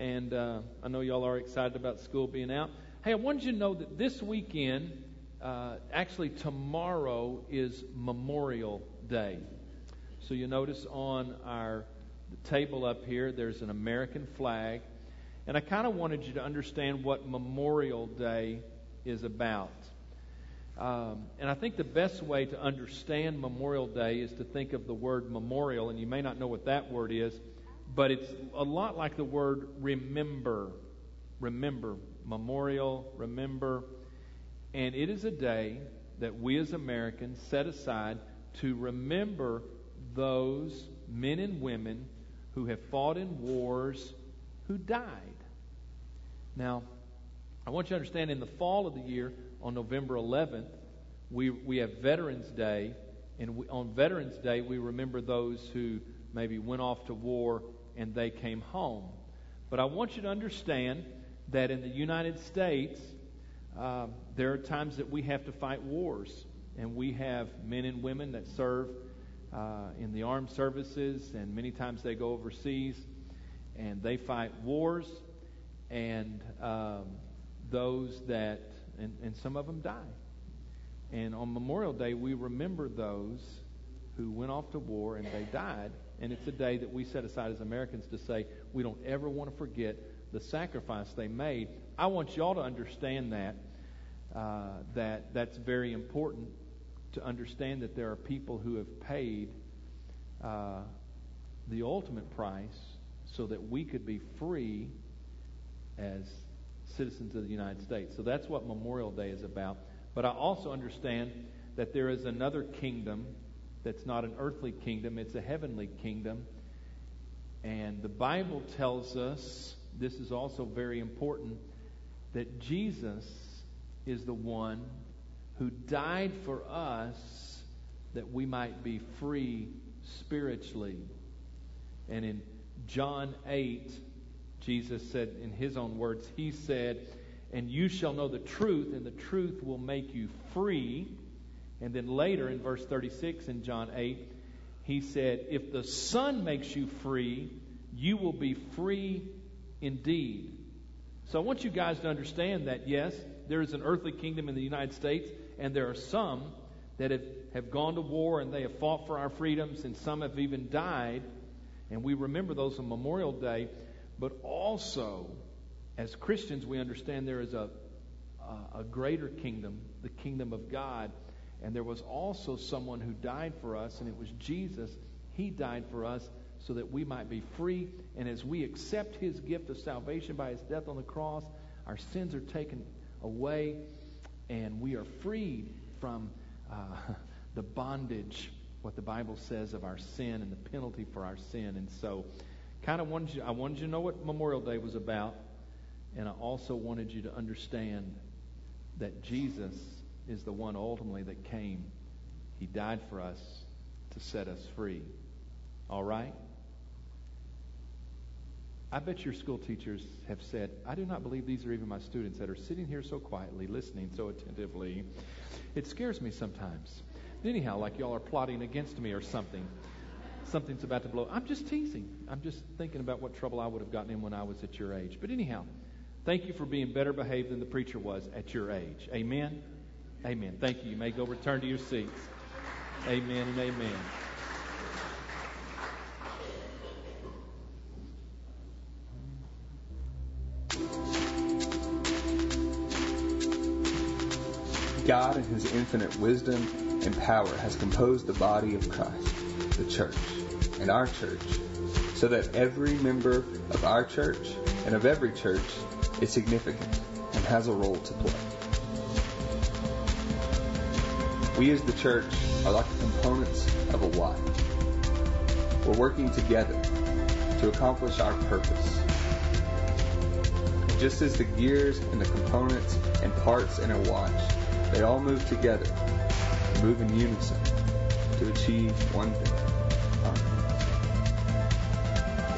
and uh, I know y'all are excited about school being out. Hey, I wanted you to know that this weekend, uh, actually tomorrow, is Memorial Day. So you notice on our table up here, there's an American flag. And I kind of wanted you to understand what Memorial Day is about. Um, and I think the best way to understand Memorial Day is to think of the word memorial, and you may not know what that word is, but it's a lot like the word remember. Remember. Memorial, remember. And it is a day that we as Americans set aside to remember those men and women who have fought in wars who died. Now, I want you to understand in the fall of the year, on November 11th, we, we have Veterans Day. And we, on Veterans Day, we remember those who maybe went off to war and they came home. But I want you to understand that in the United States, uh, there are times that we have to fight wars. And we have men and women that serve uh, in the armed services, and many times they go overseas and they fight wars. And um, those that, and, and some of them die. And on Memorial Day, we remember those who went off to war and they died. And it's a day that we set aside as Americans to say we don't ever want to forget the sacrifice they made. I want y'all to understand that. Uh, that that's very important to understand that there are people who have paid uh, the ultimate price so that we could be free as citizens of the United States. So that's what Memorial Day is about. But I also understand that there is another kingdom that's not an earthly kingdom, it's a heavenly kingdom. And the Bible tells us, this is also very important, that Jesus is the one who died for us that we might be free spiritually. And in John 8, Jesus said, in his own words, He said, And you shall know the truth, and the truth will make you free. And then later in verse 36 in John 8, He said, If the Son makes you free, you will be free indeed. So I want you guys to understand that, yes, there is an earthly kingdom in the United States, and there are some that have, have gone to war and they have fought for our freedoms, and some have even died. And we remember those on Memorial Day. But also, as Christians, we understand there is a, a, a greater kingdom, the kingdom of God. And there was also someone who died for us, and it was Jesus. He died for us so that we might be free. And as we accept his gift of salvation by his death on the cross, our sins are taken away, and we are freed from uh, the bondage, what the Bible says of our sin and the penalty for our sin. And so, kind of wanted you, I wanted you to know what Memorial Day was about, and I also wanted you to understand that Jesus is the one ultimately that came. He died for us to set us free. All right? I bet your school teachers have said, I do not believe these are even my students that are sitting here so quietly, listening so attentively. It scares me sometimes. Anyhow, like y'all are plotting against me or something something's about to blow. I'm just teasing. I'm just thinking about what trouble I would have gotten in when I was at your age. But anyhow, thank you for being better behaved than the preacher was at your age. Amen. Amen. Thank you. You may go return to your seats. Amen and amen. God, in His infinite wisdom and power, has composed the body of Christ, the church and our church, so that every member of our church and of every church is significant and has a role to play. We as the church are like the components of a watch. We're working together to accomplish our purpose. Just as the gears and the components and parts in a watch, they all move together, move in unison to achieve one thing.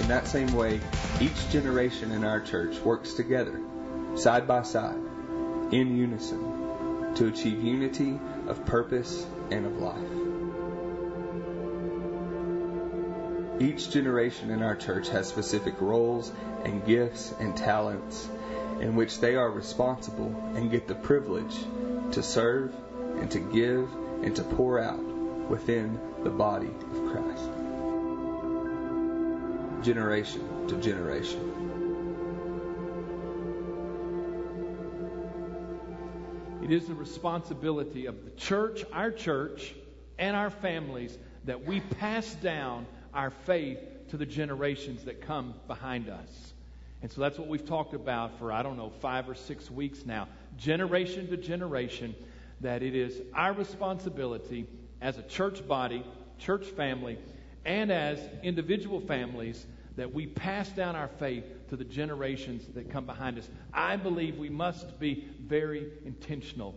In that same way, each generation in our church works together, side by side, in unison, to achieve unity of purpose and of life. Each generation in our church has specific roles and gifts and talents in which they are responsible and get the privilege to serve and to give and to pour out within the body of Christ. Generation to generation. It is the responsibility of the church, our church, and our families that we pass down our faith to the generations that come behind us. And so that's what we've talked about for, I don't know, five or six weeks now. Generation to generation, that it is our responsibility as a church body, church family, and as individual families that we pass down our faith to the generations that come behind us. I believe we must be very intentional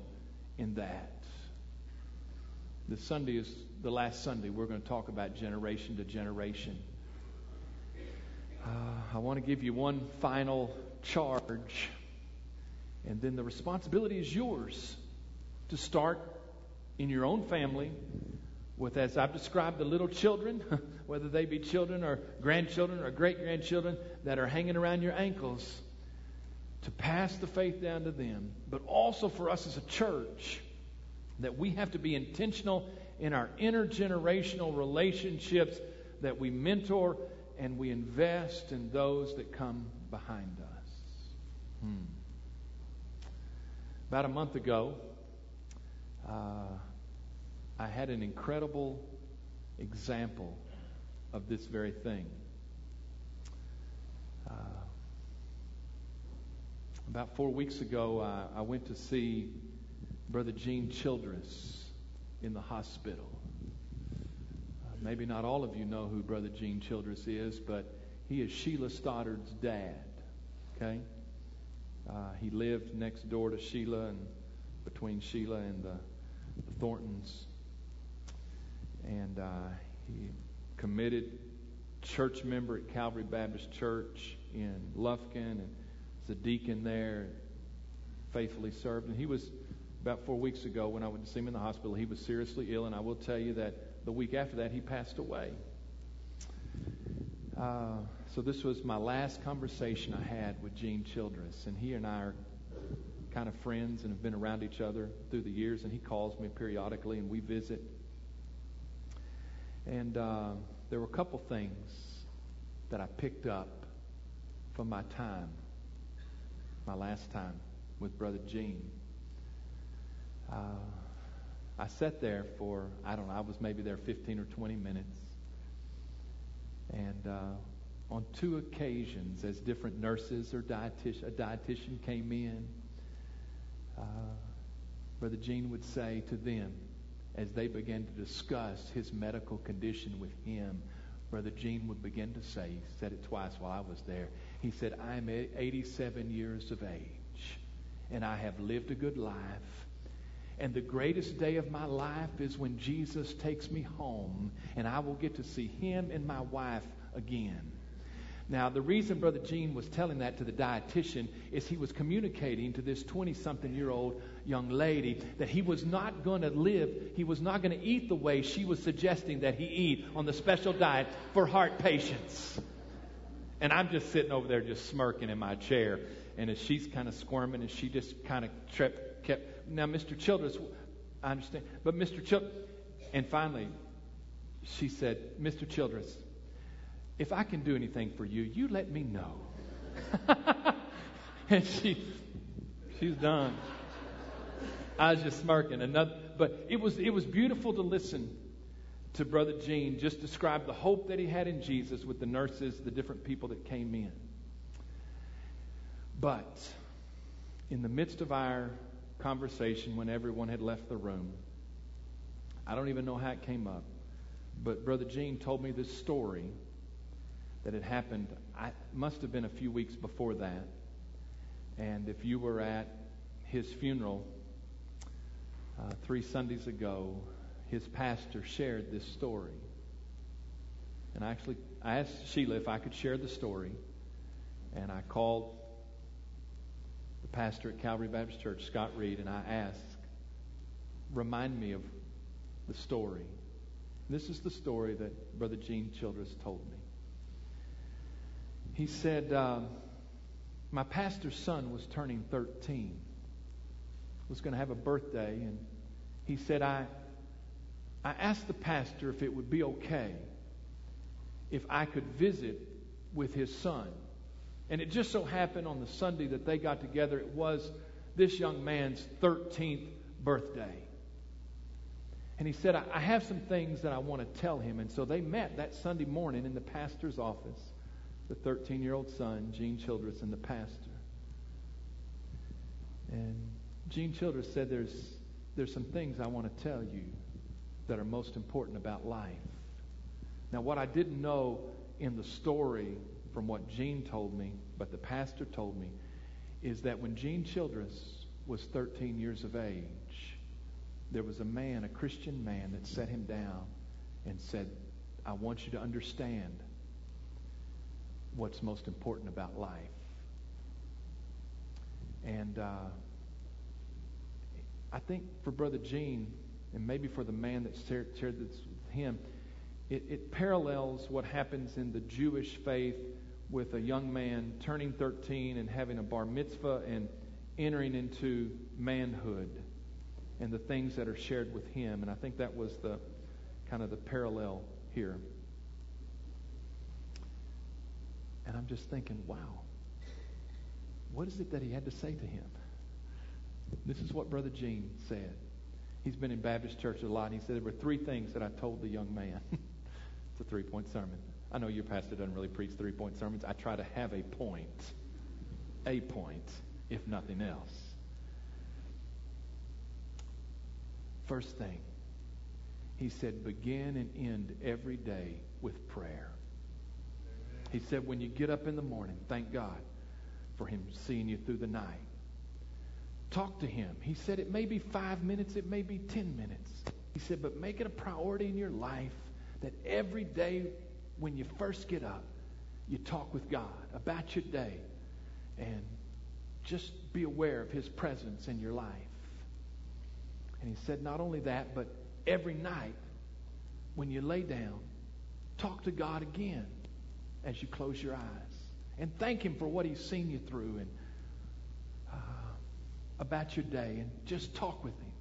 in that. This Sunday is the last Sunday. We're going to talk about generation to generation. Uh, I want to give you one final charge, and then the responsibility is yours to start in your own family with, as I've described, the little children, whether they be children or grandchildren or great grandchildren that are hanging around your ankles, to pass the faith down to them, but also for us as a church, that we have to be intentional in our intergenerational relationships, that we mentor and we invest in those that come behind us. Hmm. About a month ago, uh, I had an incredible example of this very thing. Uh, about four weeks ago, uh, I went to see Brother Gene Childress in the hospital. Uh, maybe not all of you know who Brother Gene Childress is, but he is Sheila Stoddard's dad. Okay? Uh, he lived next door to Sheila and between Sheila and the, the Thorntons and uh, he committed church member at Calvary Baptist Church in Lufkin and was a deacon there, faithfully served. And he was about four weeks ago when I went to see him in the hospital. He was seriously ill, and I will tell you that the week after that he passed away. Uh, so this was my last conversation I had with Gene Childress, and he and I are kind of friends and have been around each other through the years. And he calls me periodically, and we visit. And uh, there were a couple things that I picked up from my time, my last time with Brother Gene. Uh, I sat there for, I don't know, I was maybe there 15 or 20 minutes. And uh, on two occasions, as different nurses or a dietitian came in, uh, Brother Gene would say to them, as they began to discuss his medical condition with him, Brother Gene would begin to say, he said it twice while I was there. He said, I'm 87 years of age, and I have lived a good life. And the greatest day of my life is when Jesus takes me home, and I will get to see him and my wife again. Now, the reason Brother Gene was telling that to the dietitian is he was communicating to this 20 something year old young lady that he was not going to live, he was not going to eat the way she was suggesting that he eat on the special diet for heart patients. And I'm just sitting over there just smirking in my chair. And as she's kind of squirming and she just kind of kept, kept, now, Mr. Childress, I understand, but Mr. Childress, and finally, she said, Mr. Childress, if I can do anything for you, you let me know. and she, she's done. I was just smirking. Another, but it was it was beautiful to listen to Brother Gene just describe the hope that he had in Jesus with the nurses, the different people that came in. But in the midst of our conversation, when everyone had left the room, I don't even know how it came up, but Brother Gene told me this story that had happened. I must have been a few weeks before that. And if you were at his funeral uh, three Sundays ago, his pastor shared this story. And I actually I asked Sheila if I could share the story, and I called the pastor at Calvary Baptist Church, Scott Reed, and I asked, remind me of the story. This is the story that Brother Gene Childress told me. He said, um, My pastor's son was turning 13, was going to have a birthday, and he said, I, I asked the pastor if it would be okay if I could visit with his son. And it just so happened on the Sunday that they got together, it was this young man's 13th birthday. And he said, I have some things that I want to tell him. And so they met that Sunday morning in the pastor's office, the 13 year old son, Gene Childress, and the pastor. And Gene Childress said, there's, there's some things I want to tell you that are most important about life. Now, what I didn't know in the story from what Gene told me, but the pastor told me, is that when Gene Childress was 13 years of age, there was a man, a Christian man, that set him down and said, I want you to understand what's most important about life. And uh, I think for Brother Gene, and maybe for the man that shared, this with him, it, it parallels what happens in the Jewish faith with a young man turning 13 and having a bar mitzvah and entering into manhood and the things that are shared with him. And I think that was the kind of the parallel here. And I'm just thinking, wow, what is it that he had to say to him? This is what Brother Gene said. He's been in Baptist church a lot. And he said there were three things that I told the young man. it's a three point sermon. I know your pastor doesn't really preach three point sermons. I try to have a point, a point, if nothing else. First thing, he said, begin and end every day with prayer. He said, when you get up in the morning, thank God for him seeing you through the night. Talk to him. He said, it may be five minutes, it may be ten minutes. He said, but make it a priority in your life that every day when you first get up, you talk with God about your day and just be aware of his presence in your life. And he said, not only that, but every night when you lay down, talk to God again as you close your eyes. And thank him for what he's seen you through and uh, about your day. And just talk with him.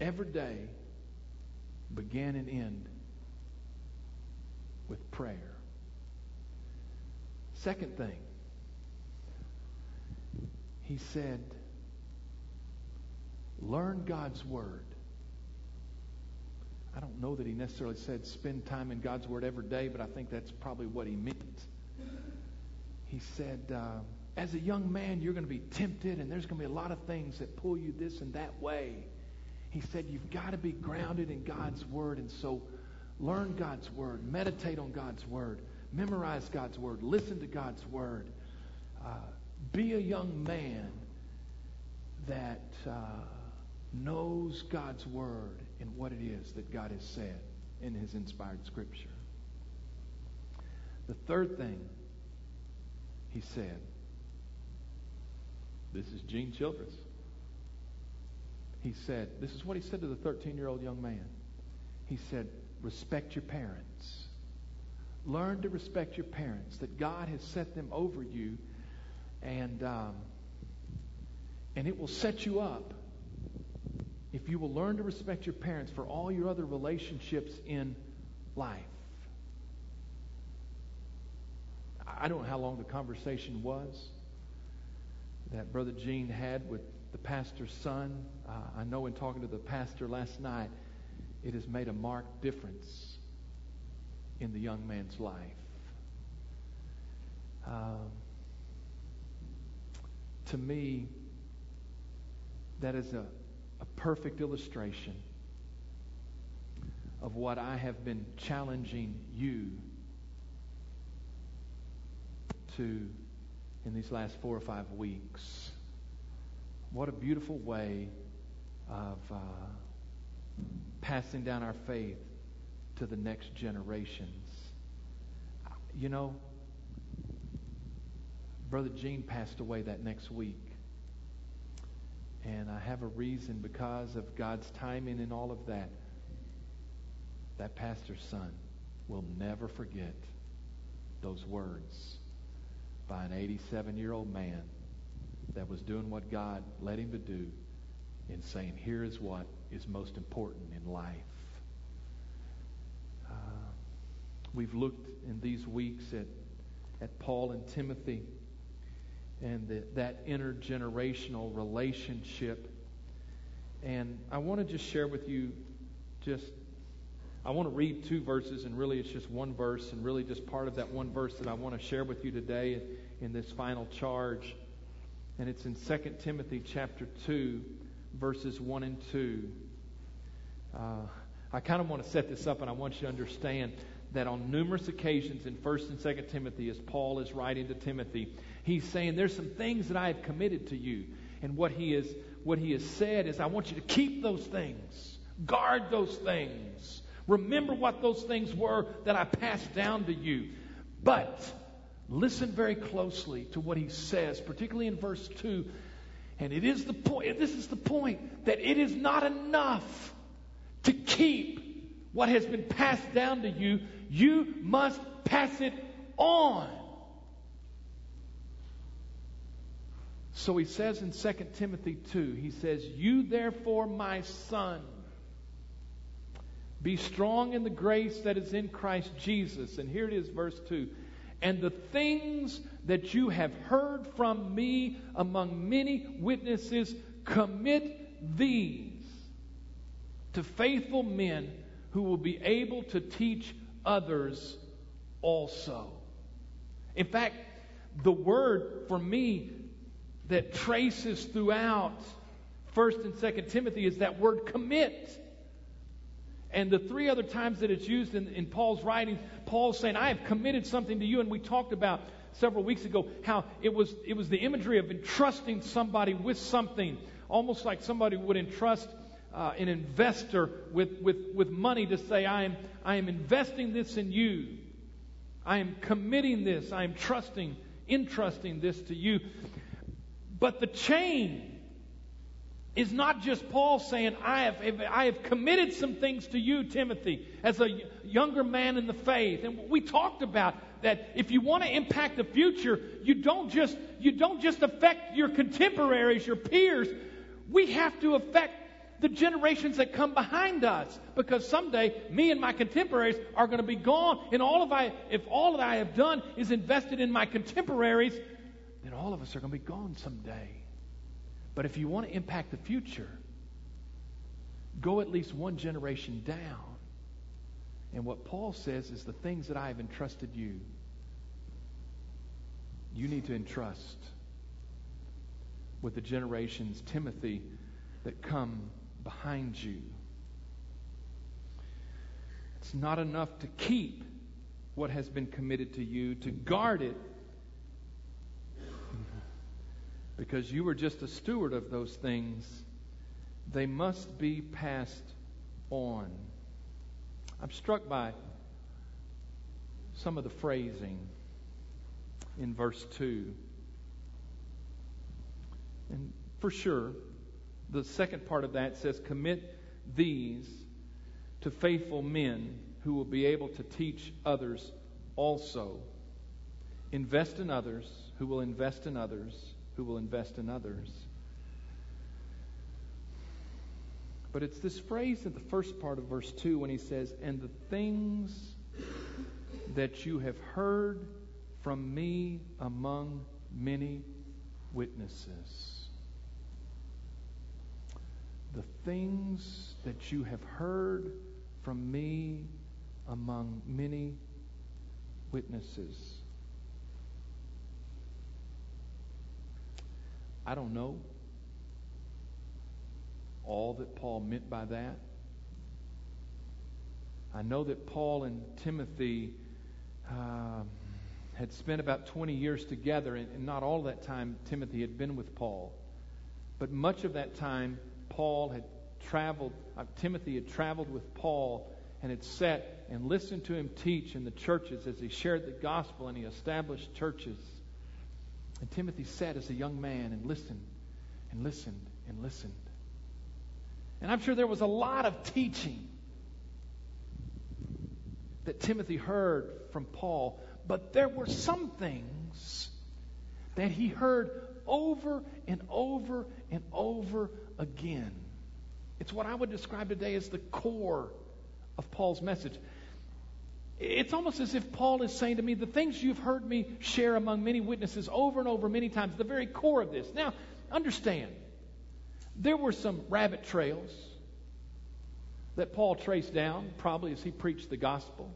Every day, begin and end with prayer. Second thing, he said, learn God's Word. I don't know that he necessarily said spend time in God's Word every day, but I think that's probably what he meant. He said, uh, as a young man, you're going to be tempted, and there's going to be a lot of things that pull you this and that way. He said, you've got to be grounded in God's Word, and so learn God's Word, meditate on God's Word, memorize God's Word, listen to God's Word. Uh, be a young man that uh, knows God's Word and what it is that God has said in His inspired Scripture. The third thing he said, this is Gene Childress. He said, this is what he said to the 13 year old young man. He said, respect your parents. Learn to respect your parents, that God has set them over you, and, um, and it will set you up if you will learn to respect your parents for all your other relationships in life. I don't know how long the conversation was that Brother Gene had with the pastor's son. Uh, I know in talking to the pastor last night, it has made a marked difference in the young man's life. Um, to me, that is a a perfect illustration of what I have been challenging you to in these last four or five weeks. What a beautiful way of uh, passing down our faith to the next generations. You know, Brother Gene passed away that next week. And I have a reason because of God's timing and all of that. that pastor's son will never forget those words by an 87 year old man that was doing what God led him to do in saying, Here is what is most important in life. Uh, we've looked in these weeks at, at Paul and Timothy and the, that intergenerational relationship. And I want to just share with you just I want to read two verses, and really it's just one verse, and really just part of that one verse that I want to share with you today in this final charge. And it's in 2 Timothy chapter 2, verses 1 and 2. Uh, I kind of want to set this up, and I want you to understand that on numerous occasions in 1st and 2nd Timothy, as Paul is writing to Timothy, he's saying, There's some things that I have committed to you. And what he, is, what he has said is, I want you to keep those things, guard those things. Remember what those things were that I passed down to you. But listen very closely to what he says, particularly in verse 2. And it is the point, this is the point, that it is not enough to keep what has been passed down to you. You must pass it on. So he says in 2 Timothy 2, he says, You therefore, my son, be strong in the grace that is in Christ Jesus. And here it is, verse 2. And the things that you have heard from me among many witnesses, commit these to faithful men who will be able to teach others also. In fact, the word for me that traces throughout 1st and 2nd Timothy is that word commit. And the three other times that it's used in, in Paul's writing, Paul's saying, I have committed something to you. And we talked about several weeks ago how it was, it was the imagery of entrusting somebody with something, almost like somebody would entrust uh, an investor with, with, with money to say, I am, I am investing this in you. I am committing this. I am trusting, entrusting this to you. But the chain is not just Paul saying, I have, I have committed some things to you, Timothy, as a younger man in the faith. And we talked about that if you want to impact the future, you don't just, you don't just affect your contemporaries, your peers. We have to affect the generations that come behind us. Because someday, me and my contemporaries are going to be gone. And all of I, if all that I have done is invested in my contemporaries, then all of us are going to be gone someday. But if you want to impact the future, go at least one generation down. And what Paul says is the things that I have entrusted you, you need to entrust with the generations, Timothy, that come behind you. It's not enough to keep what has been committed to you, to guard it because you were just a steward of those things, they must be passed on. I'm struck by some of the phrasing in verse 2. And for sure, the second part of that says, Commit these to faithful men who will be able to teach others also. Invest in others who will invest in others who will invest in others. But it's this phrase in the first part of verse 2 when he says, And the things that you have heard from me among many witnesses. The things that you have heard from me among many witnesses. I don't know all that Paul meant by that. I know that Paul and Timothy uh, had spent about 20 years together, and, and not all that time Timothy had been with Paul. But much of that time, Paul had traveled, uh, Timothy had traveled with Paul and had sat and listened to him teach in the churches as he shared the gospel and he established churches. And Timothy sat as a young man and listened and listened and listened. And I'm sure there was a lot of teaching that Timothy heard from Paul, but there were some things that he heard over and over and over again. It's what I would describe today as the core of Paul's message. It's almost as if Paul is saying to me, the things you've heard me share among many witnesses over and over many times, the very core of this. Now, understand, there were some rabbit trails that Paul traced down, probably as he preached the gospel.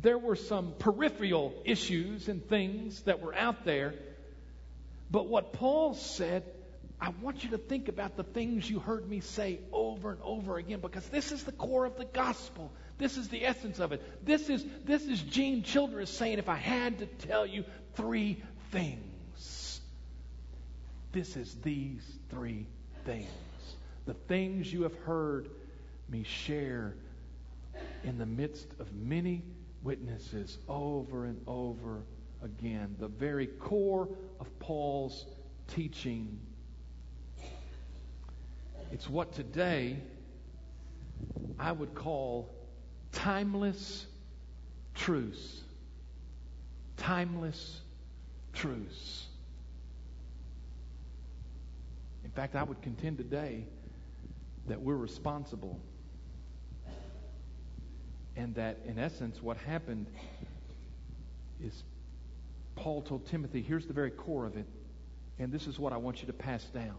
There were some peripheral issues and things that were out there. But what Paul said, I want you to think about the things you heard me say over and over again because this is the core of the gospel. This is the essence of it. This is, this is Gene Childress saying, if I had to tell you three things, this is these three things. The things you have heard me share in the midst of many witnesses over and over again. The very core of Paul's teaching. It's what today I would call timeless truths. Timeless truths. In fact, I would contend today that we're responsible and that, in essence, what happened is Paul told Timothy, here's the very core of it, and this is what I want you to pass down.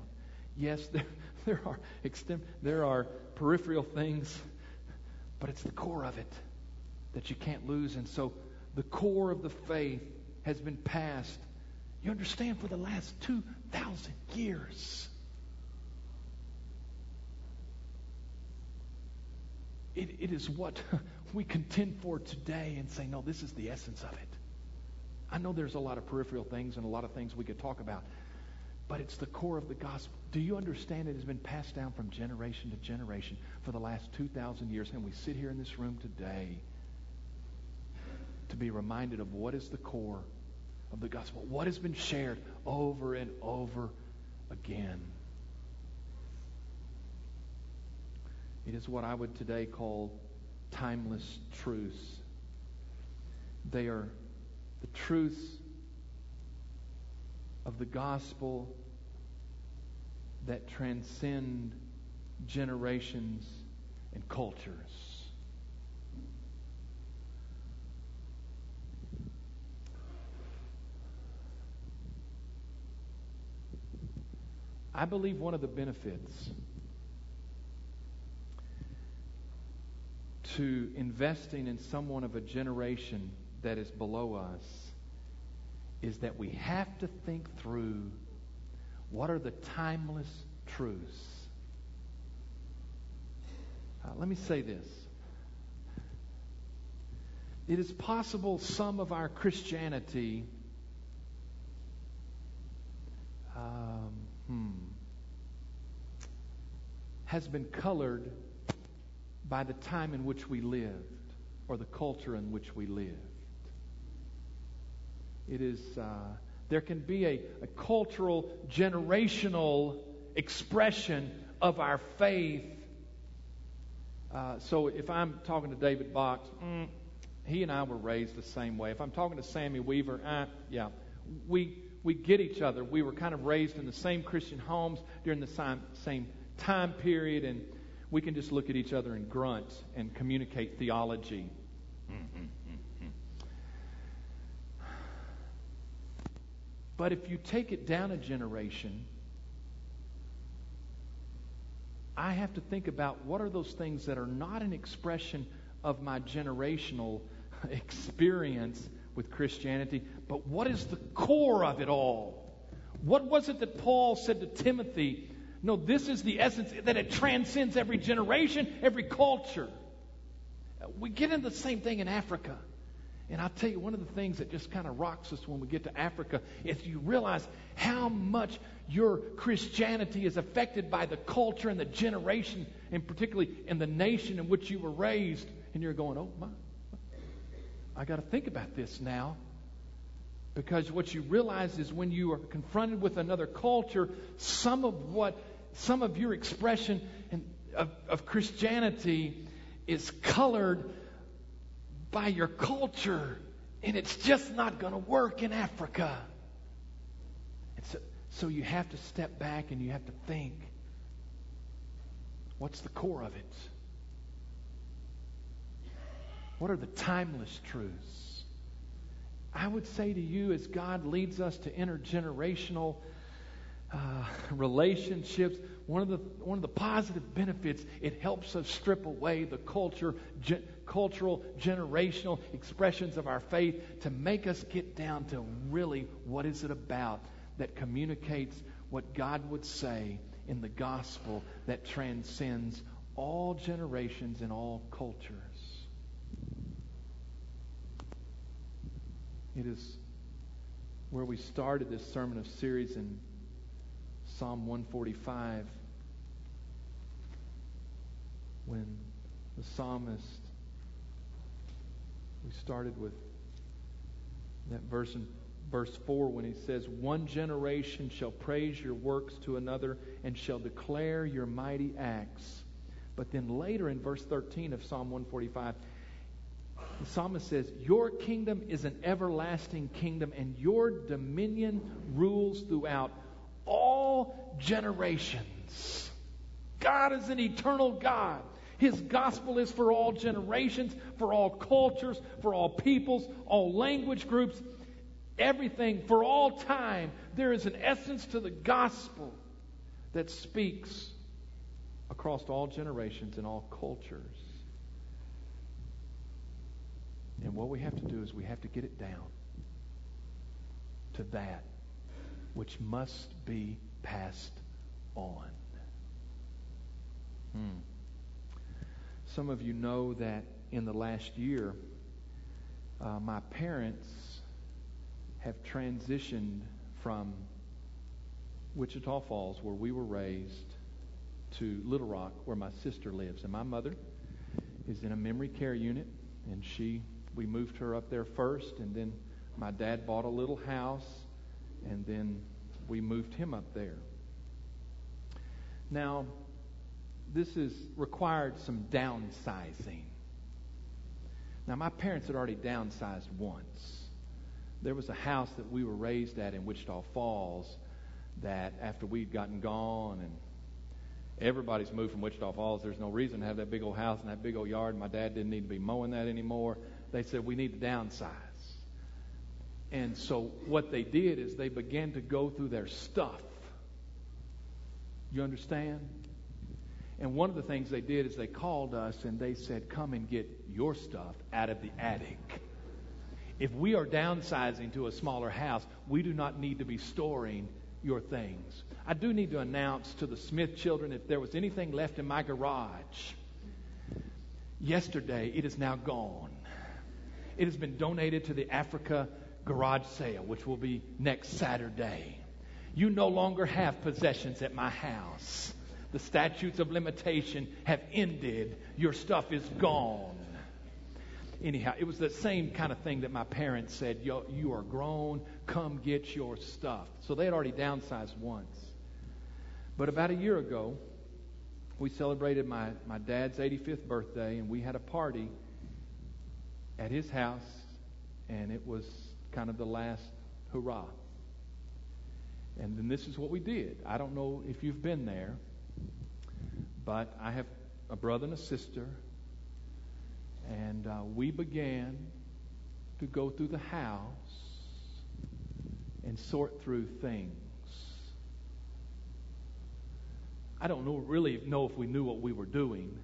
Yes, there, there, are, there are peripheral things, but it's the core of it that you can't lose. And so the core of the faith has been passed, you understand, for the last 2,000 years. It, it is what we contend for today and say, no, this is the essence of it. I know there's a lot of peripheral things and a lot of things we could talk about, but it's the core of the gospel. Do you understand it has been passed down from generation to generation for the last 2,000 years? And we sit here in this room today to be reminded of what is the core of the gospel, what has been shared over and over again. It is what I would today call timeless truths. They are the truths of the gospel that transcend generations and cultures. I believe one of the benefits to investing in someone of a generation that is below us is that we have to think through what are the timeless truths. Uh, let me say this. It is possible some of our Christianity um, hmm, has been colored by the time in which we lived or the culture in which we lived. It is, uh, there can be a, a cultural, generational expression of our faith. Uh, so if I'm talking to David Box, mm, he and I were raised the same way. If I'm talking to Sammy Weaver, uh, yeah, we we get each other. We were kind of raised in the same Christian homes during the same, same time period, and we can just look at each other and grunt and communicate theology. But if you take it down a generation, I have to think about what are those things that are not an expression of my generational experience with Christianity, but what is the core of it all? What was it that Paul said to Timothy no, this is the essence that it transcends every generation, every culture. We get into the same thing in Africa. And I'll tell you, one of the things that just kind of rocks us when we get to Africa is you realize how much your Christianity is affected by the culture and the generation, and particularly in the nation in which you were raised. And you're going, oh, my, I got to think about this now. Because what you realize is when you are confronted with another culture, some of what some of your expression of, of Christianity is colored by your culture, and it's just not going to work in Africa. So, so you have to step back and you have to think what's the core of it? What are the timeless truths? I would say to you, as God leads us to intergenerational uh, relationships, one of the one of the positive benefits it helps us strip away the culture, ge- cultural, generational expressions of our faith to make us get down to really what is it about that communicates what God would say in the gospel that transcends all generations and all cultures. It is where we started this sermon of series in Psalm 145 when the psalmist, we started with that verse in verse 4 when he says, One generation shall praise your works to another and shall declare your mighty acts. But then later in verse 13 of Psalm 145, the psalmist says, Your kingdom is an everlasting kingdom, and your dominion rules throughout all generations. God is an eternal God. His gospel is for all generations, for all cultures, for all peoples, all language groups, everything, for all time. There is an essence to the gospel that speaks across all generations and all cultures. And what we have to do is we have to get it down to that which must be passed on. Hmm. Some of you know that in the last year, uh, my parents have transitioned from Wichita Falls, where we were raised, to Little Rock, where my sister lives. And my mother is in a memory care unit, and she we moved her up there first, and then my dad bought a little house, and then we moved him up there. Now, this has required some downsizing. Now, my parents had already downsized once. There was a house that we were raised at in Wichita Falls that after we'd gotten gone and everybody's moved from Wichita Falls, there's no reason to have that big old house and that big old yard. My dad didn't need to be mowing that anymore. They said, we need to downsize. And so what they did is they began to go through their stuff. You understand? And one of the things they did is they called us and they said, Come and get your stuff out of the attic. If we are downsizing to a smaller house, we do not need to be storing your things. I do need to announce to the Smith children if there was anything left in my garage. Yesterday, it is now gone. It has been donated to the Africa garage sale, which will be next Saturday. You no longer have possessions at my house. The statutes of limitation have ended. Your stuff is gone. Anyhow, it was the same kind of thing that my parents said, You are grown, come get your stuff. So they had already downsized once. But about a year ago, we celebrated my, my dad's 85th birthday, and we had a party at his house, and it was kind of the last hurrah. And then this is what we did. I don't know if you've been there, but I have a brother and a sister, and uh, we began to go through the house and sort through things. I don't know, really know if we knew what we were doing.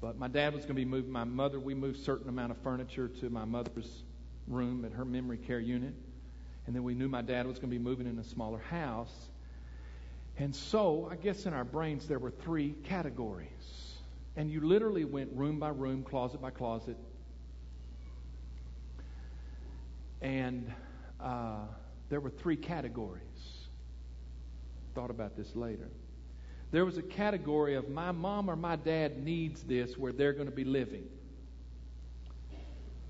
But my dad was going to be moving my mother. We moved certain amount of furniture to my mother's room at her memory care unit. And then we knew my dad was going to be moving in a smaller house. And so, I guess in our brains, there were three categories. And you literally went room by room, closet by closet. And uh, there were three categories. Thought about this later. There was a category of my mom or my dad needs this where they're going to be living.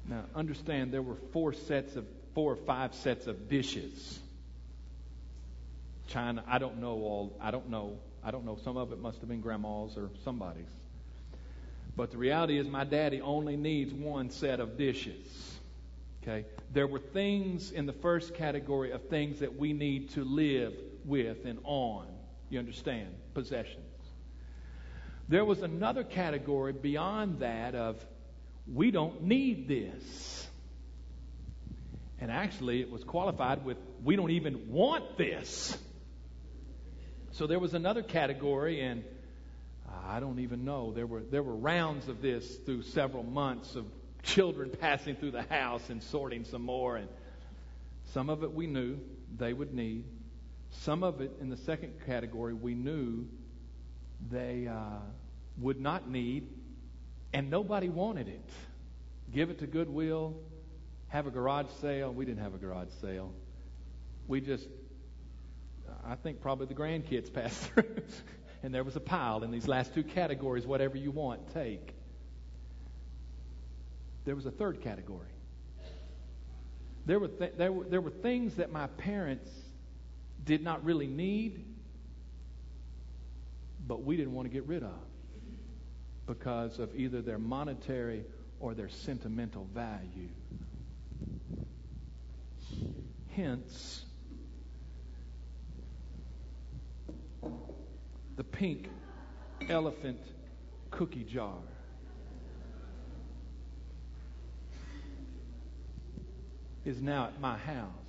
Now, understand there were four sets of four or five sets of dishes. China, I don't know all, I don't know, I don't know. Some of it must have been grandma's or somebody's. But the reality is, my daddy only needs one set of dishes. Okay? There were things in the first category of things that we need to live with and on. You understand? Possessions. There was another category beyond that of we don't need this. And actually, it was qualified with we don't even want this. So there was another category, and I don't even know. There were, there were rounds of this through several months of children passing through the house and sorting some more. And some of it we knew they would need. Some of it in the second category we knew they uh, would not need, and nobody wanted it. Give it to Goodwill, have a garage sale. We didn't have a garage sale. We just, I think probably the grandkids passed through. and there was a pile in these last two categories whatever you want, take. There was a third category. There were, th- there, were, there were things that my parents did not really need, but we didn't want to get rid of because of either their monetary or their sentimental value. Hence, the pink elephant cookie jar. Is now at my house.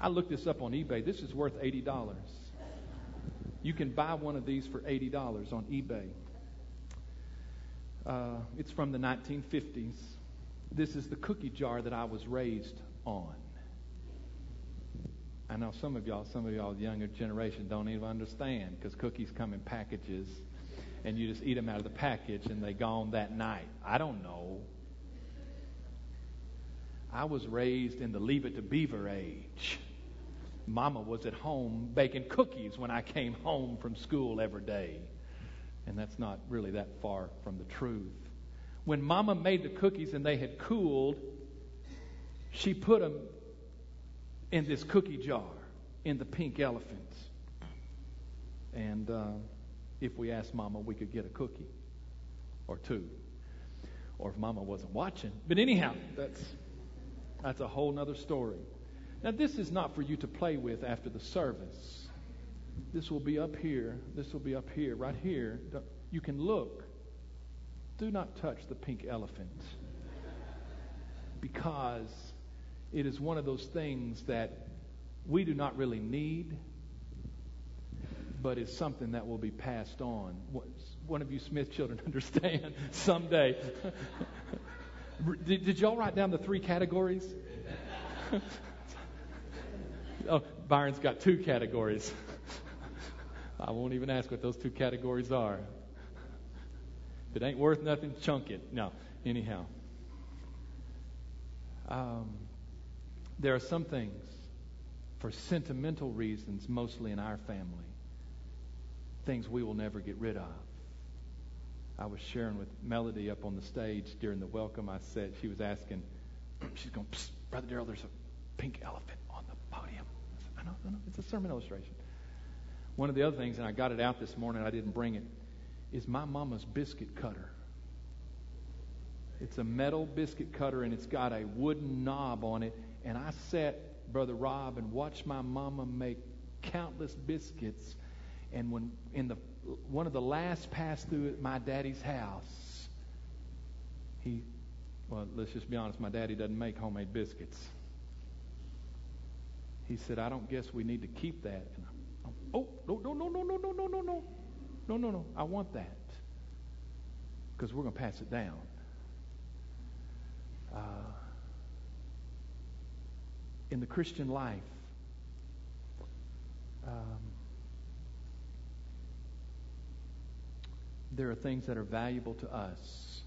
I looked this up on eBay. This is worth $80. You can buy one of these for $80 on eBay. Uh, it's from the 1950s. This is the cookie jar that I was raised on. I know some of y'all, some of y'all, younger generation, don't even understand because cookies come in packages, and you just eat them out of the package, and they gone that night. I don't know. I was raised in the Leave It to Beaver age. Mama was at home baking cookies when I came home from school every day. And that's not really that far from the truth. When Mama made the cookies and they had cooled, she put them in this cookie jar in the pink elephant. And uh, if we asked Mama, we could get a cookie or two. Or if Mama wasn't watching. But anyhow, that's, that's a whole other story. Now, this is not for you to play with after the service. This will be up here. This will be up here, right here. You can look. Do not touch the pink elephant because it is one of those things that we do not really need, but it's something that will be passed on. One of you Smith children understand someday. did, did y'all write down the three categories? oh, Byron's got two categories. I won't even ask what those two categories are. If it ain't worth nothing, chunk it. No, anyhow. Um, there are some things, for sentimental reasons, mostly in our family, things we will never get rid of. I was sharing with Melody up on the stage during the welcome. I said, she was asking, she's going, Brother Daryl, there's a pink elephant. I, said, I know, it's a sermon illustration. One of the other things, and I got it out this morning, I didn't bring it, is my mama's biscuit cutter. It's a metal biscuit cutter, and it's got a wooden knob on it. And I sat, Brother Rob, and watched my mama make countless biscuits. And when in the one of the last pass through at my daddy's house, he, well, let's just be honest, my daddy doesn't make homemade biscuits. He said, I don't guess we need to keep that. And I'm, Oh, no, no, no, no, no, no, no, no, no. No, no, no. I want that. Because we're going to pass it down. Uh, in the Christian life, um, there are things that are valuable to us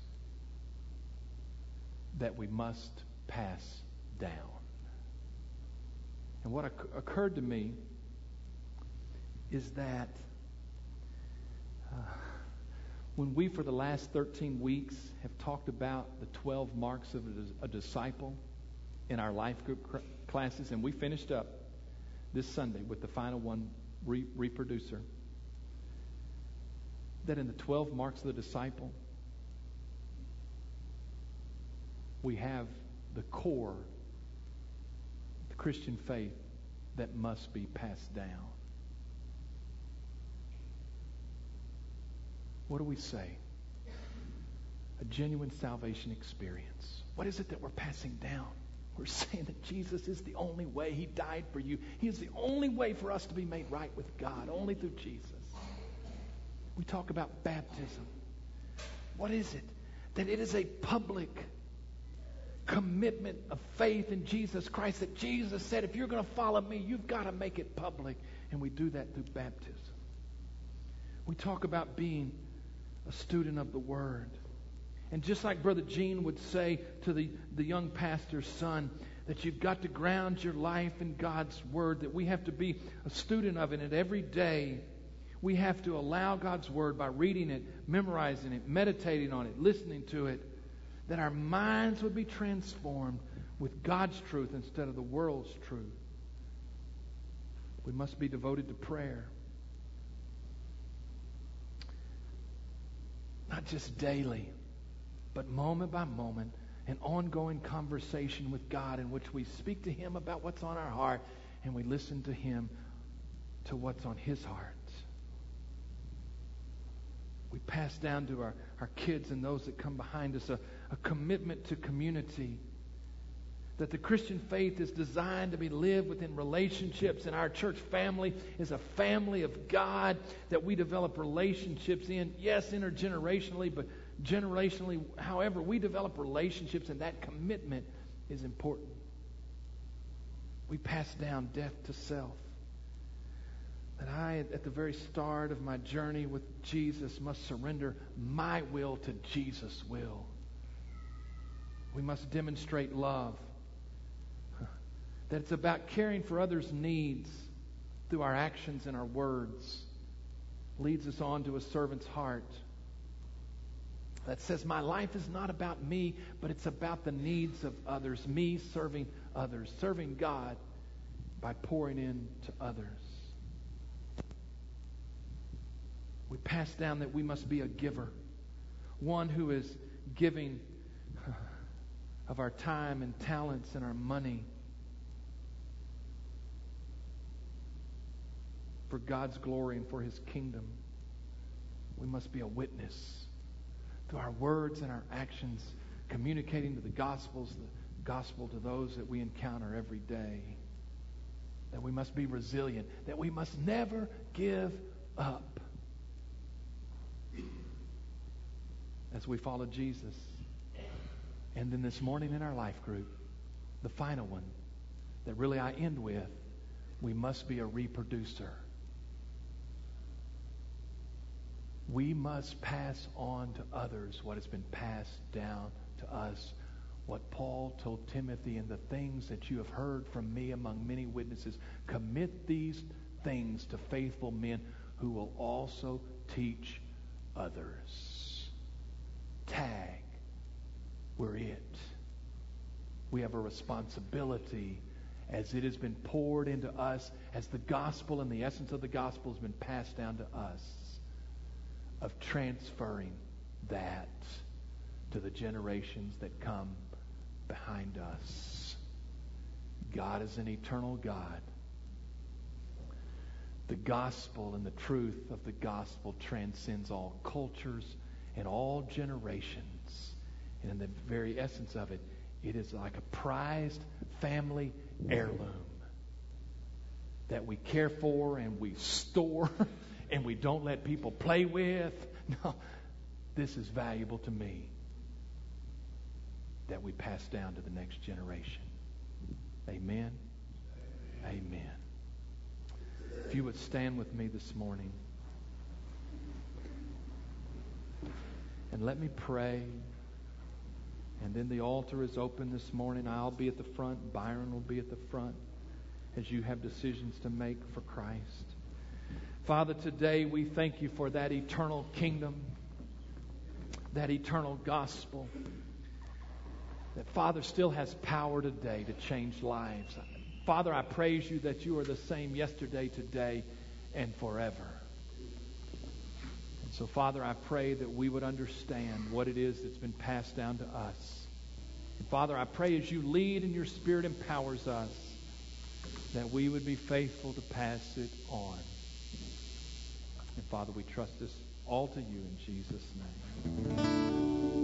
that we must pass down. And what occurred to me is that uh, when we, for the last 13 weeks, have talked about the 12 marks of a, a disciple in our life group cr- classes, and we finished up this Sunday with the final one, re- reproducer. that in the 12 marks of the disciple, we have the core, Christian faith that must be passed down. What do we say? A genuine salvation experience. What is it that we're passing down? We're saying that Jesus is the only way. He died for you. He is the only way for us to be made right with God, only through Jesus. We talk about baptism. What is it? That it is a public commitment of faith in Jesus Christ. That Jesus said, if you're going to follow me, you've got to make it public. And we do that through baptism. We talk about being a student of the Word. And just like Brother Gene would say to the, the young pastor's son, that you've got to ground your life in God's Word, that we have to be a student of it, and every day we have to allow God's Word by reading it, memorizing it, meditating on it, listening to it, that our minds would be transformed with God's truth instead of the world's truth. We must be devoted to prayer. Not just daily, but moment by moment, an ongoing conversation with God in which we speak to Him about what's on our heart and we listen to Him to what's on His heart. We pass down to our, our kids and those that come behind us a, a commitment to community. That the Christian faith is designed to be lived within relationships, and our church family is a family of God that we develop relationships in. Yes, intergenerationally, but generationally, however, we develop relationships, and that commitment is important. We pass down death to self. That I, at the very start of my journey with Jesus, must surrender my will to Jesus' will. We must demonstrate love. That it's about caring for others' needs through our actions and our words. Leads us on to a servant's heart that says, My life is not about me, but it's about the needs of others, me serving others, serving God by pouring in to others. We pass down that we must be a giver, one who is giving of our time and talents and our money for God's glory and for His kingdom. We must be a witness through our words and our actions, communicating to the gospels, the gospel to those that we encounter every day. That we must be resilient, that we must never give up as we follow Jesus. And then this morning in our life group, the final one that really I end with, we must be a reproducer. We must pass on to others what has been passed down to us. What Paul told Timothy and the things that you have heard from me among many witnesses, commit these things to faithful men who will also teach others. Tag we're it. We have a responsibility as it has been poured into us, as the gospel and the essence of the gospel has been passed down to us, of transferring that to the generations that come behind us. God is an eternal God. The gospel and the truth of the gospel transcends all cultures and all generations. And in the very essence of it, it is like a prized family heirloom that we care for and we store and we don't let people play with. No, this is valuable to me that we pass down to the next generation. Amen. Amen. If you would stand with me this morning and let me pray. And then the altar is open this morning. I'll be at the front. Byron will be at the front as you have decisions to make for Christ. Father, today we thank you for that eternal kingdom, that eternal gospel. That Father still has power today to change lives. Father, I praise you that you are the same yesterday, today, and forever. So, Father, I pray that we would understand what it is that's been passed down to us. And Father, I pray as you lead and your Spirit empowers us, that we would be faithful to pass it on. And Father, we trust this all to you in Jesus' name.